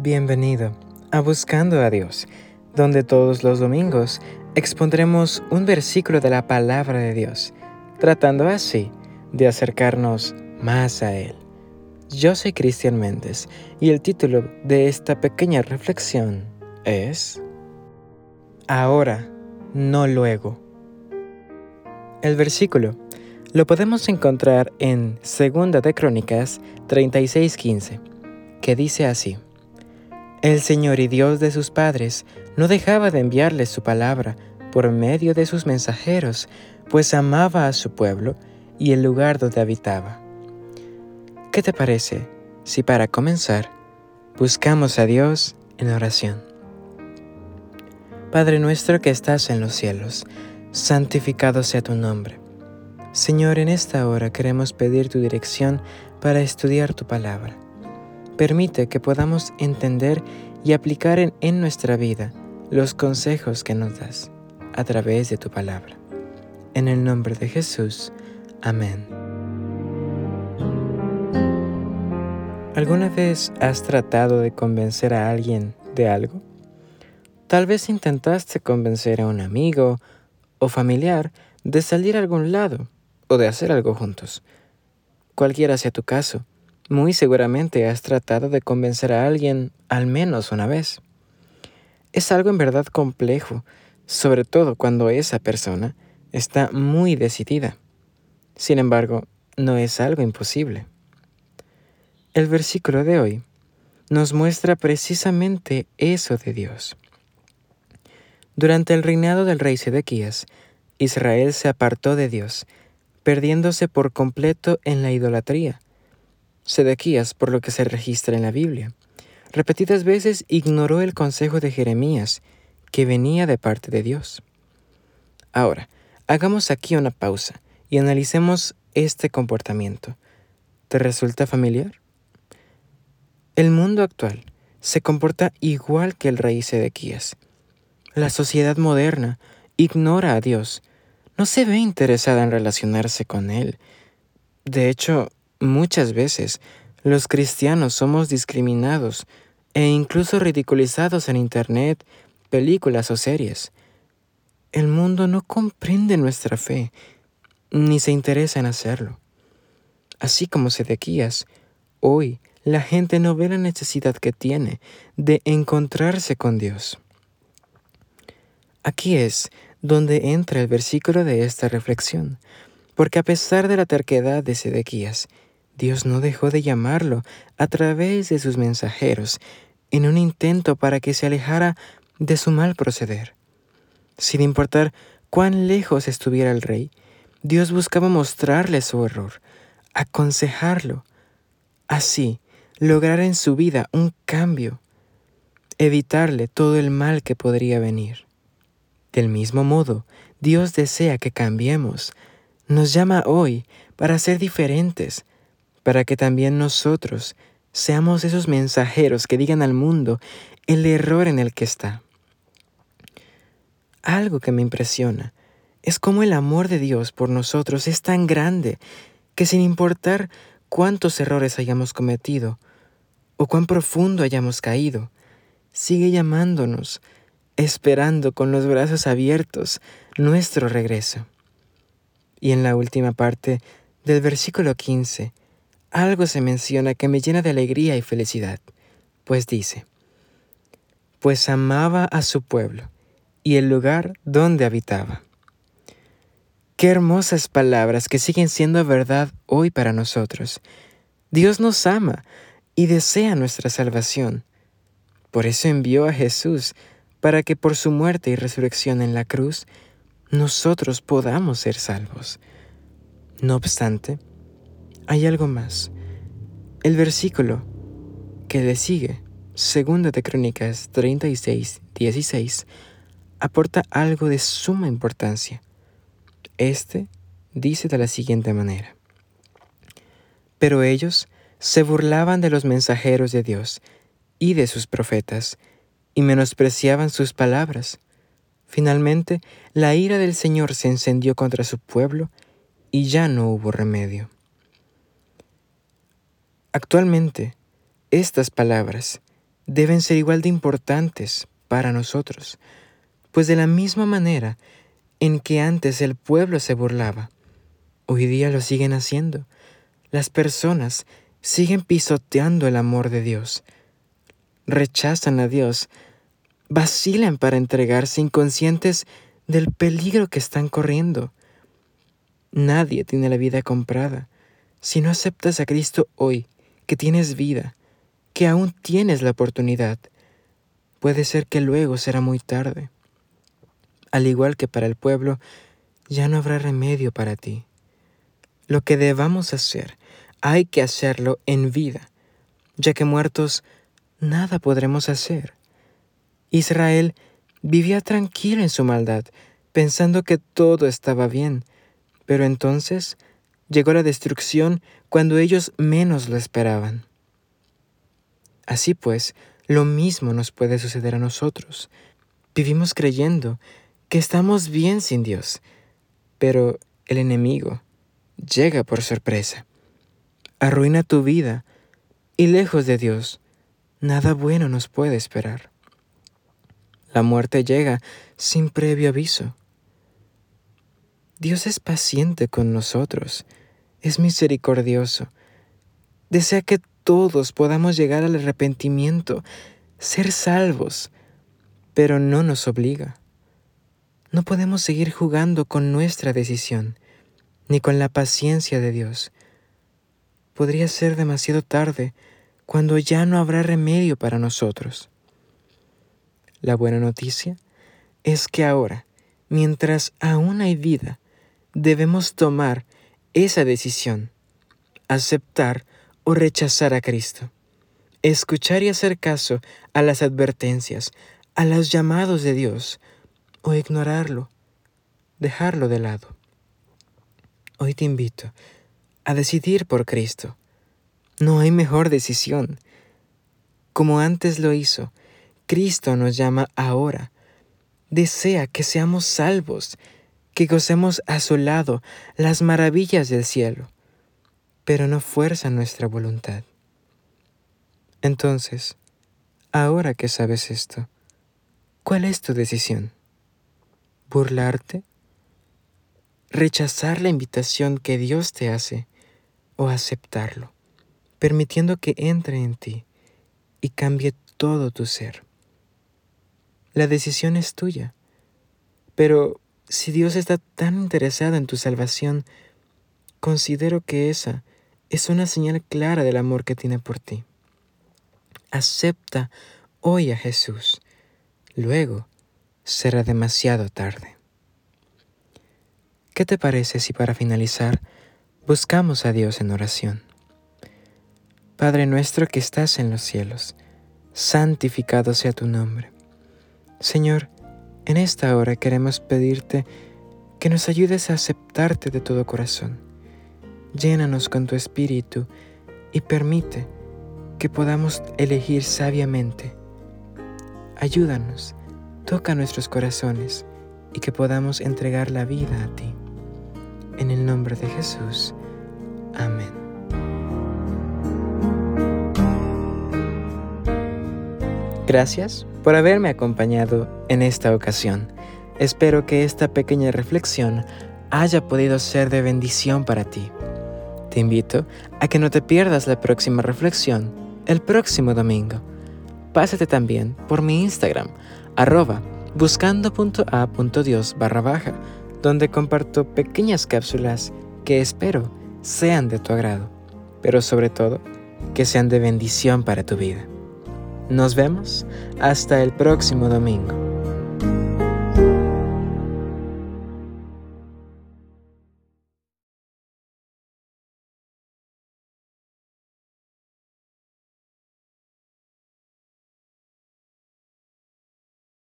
Bienvenido a Buscando a Dios, donde todos los domingos expondremos un versículo de la palabra de Dios, tratando así de acercarnos más a Él. Yo soy Cristian Méndez y el título de esta pequeña reflexión es Ahora, no luego. El versículo lo podemos encontrar en 2 de Crónicas 36:15, que dice así: el Señor y Dios de sus padres no dejaba de enviarles su palabra por medio de sus mensajeros, pues amaba a su pueblo y el lugar donde habitaba. ¿Qué te parece si para comenzar buscamos a Dios en oración? Padre nuestro que estás en los cielos, santificado sea tu nombre. Señor, en esta hora queremos pedir tu dirección para estudiar tu palabra permite que podamos entender y aplicar en, nuestra vida los consejos que nos das a través de tu palabra. En el nombre de Jesús. Amén. ¿Alguna vez has tratado de convencer a alguien de algo? Tal vez intentaste convencer a un amigo o familiar de salir a algún lado o de hacer algo juntos. Cualquiera sea tu caso, muy seguramente has tratado de convencer a alguien al menos una vez. Es algo en verdad complejo, sobre todo cuando esa persona está muy decidida. Sin embargo, no es algo imposible. El versículo de hoy nos muestra precisamente eso de Dios. Durante el reinado del rey Sedequías, Israel se apartó de Dios, perdiéndose por completo en la idolatría Sedequías, por lo que se registra en la Biblia, repetidas veces ignoró el consejo de Jeremías, que venía de parte de Dios. Ahora, hagamos aquí una pausa y analicemos este comportamiento. ¿Te resulta familiar? El mundo actual se comporta igual que el rey Sedequías. La sociedad moderna ignora a Dios, no se ve interesada en relacionarse con Él. De hecho, Muchas veces los cristianos somos discriminados e incluso ridiculizados en Internet, películas o series. El mundo no comprende nuestra fe, ni se interesa en hacerlo. Así como Sedequías, hoy la gente no ve la necesidad que tiene de encontrarse con Dios. Aquí es donde entra el versículo de esta reflexión, porque a pesar de la terquedad de Sedequías, Dios no dejó de llamarlo a través de sus mensajeros en un intento para que se alejara de su mal proceder. Sin importar cuán lejos estuviera el rey, Dios buscaba mostrarle su error, aconsejarlo, así lograr en su vida un cambio, evitarle todo el mal que podría venir. Del mismo modo, Dios desea que cambiemos, nos llama hoy para ser diferentes, para que también nosotros seamos esos mensajeros que digan al mundo el error en el que está. Algo que me impresiona es cómo el amor de Dios por nosotros es tan grande que sin importar cuántos errores hayamos cometido o cuán profundo hayamos caído, sigue llamándonos, esperando con los brazos abiertos nuestro regreso. Y en la última parte del versículo 15, algo se menciona que me llena de alegría y felicidad, pues dice, pues amaba a su pueblo y el lugar donde habitaba. Qué hermosas palabras que siguen siendo verdad hoy para nosotros. Dios nos ama y desea nuestra salvación. Por eso envió a Jesús para que por su muerte y resurrección en la cruz nosotros podamos ser salvos. No obstante, hay algo más. El versículo que le sigue, Segunda de Crónicas 36, 16, aporta algo de suma importancia. Este dice de la siguiente manera. Pero ellos se burlaban de los mensajeros de Dios y de sus profetas, y menospreciaban sus palabras. Finalmente, la ira del Señor se encendió contra su pueblo, y ya no hubo remedio. Actualmente, estas palabras deben ser igual de importantes para nosotros, pues de la misma manera en que antes el pueblo se burlaba, hoy día lo siguen haciendo. Las personas siguen pisoteando el amor de Dios, rechazan a Dios, vacilan para entregarse inconscientes del peligro que están corriendo. Nadie tiene la vida comprada. Si no aceptas a Cristo hoy, que tienes vida, que aún tienes la oportunidad, puede ser que luego será muy tarde. Al igual que para el pueblo, ya no habrá remedio para ti. Lo que debamos hacer, hay que hacerlo en vida, ya que muertos nada podremos hacer. Israel vivía tranquilo en su maldad, pensando que todo estaba bien, pero entonces llegó la destrucción cuando ellos menos lo esperaban. Así pues, lo mismo nos puede suceder a nosotros. Vivimos creyendo que estamos bien sin Dios, pero el enemigo llega por sorpresa, arruina tu vida y lejos de Dios, nada bueno nos puede esperar. La muerte llega sin previo aviso. Dios es paciente con nosotros, es misericordioso, desea que todos podamos llegar al arrepentimiento, ser salvos, pero no nos obliga. No podemos seguir jugando con nuestra decisión, ni con la paciencia de Dios. Podría ser demasiado tarde cuando ya no habrá remedio para nosotros. La buena noticia es que ahora, mientras aún hay vida, debemos tomar esa decisión, aceptar o rechazar a Cristo. Escuchar y hacer caso a las advertencias, a los llamados de Dios, o ignorarlo, dejarlo de lado. Hoy te invito a decidir por Cristo. No hay mejor decisión. Como antes lo hizo, Cristo nos llama ahora. Desea que seamos salvos, que gocemos a su lado las maravillas del cielo pero no fuerza nuestra voluntad. Entonces, ahora que sabes esto, ¿cuál es tu decisión? ¿Burlarte? ¿Rechazar la invitación que Dios te hace o aceptarlo, permitiendo que entre en ti y cambie todo tu ser? La decisión es tuya, pero si Dios está tan interesado en tu salvación, considero que esa es una señal clara del amor que tiene por ti. Acepta hoy a Jesús. Luego será demasiado tarde. ¿Qué te parece si para finalizar buscamos a Dios en oración? Padre nuestro que estás en los cielos, santificado sea tu nombre. Señor, en esta hora queremos pedirte que nos ayudes a aceptarte de todo corazón llénanos con tu espíritu y permite que podamos elegir sabiamente. Ayúdanos, toca nuestros corazones y que podamos entregar la vida a ti. En el nombre de Jesús. Amén. Gracias por haberme acompañado en esta ocasión. Espero que esta pequeña reflexión haya podido ser de bendición para ti. Te invito a que no te pierdas la próxima reflexión el próximo domingo. Pásate también por mi Instagram, arroba buscando.a.dios barra baja, donde comparto pequeñas cápsulas que espero sean de tu agrado, pero sobre todo que sean de bendición para tu vida. Nos vemos hasta el próximo domingo.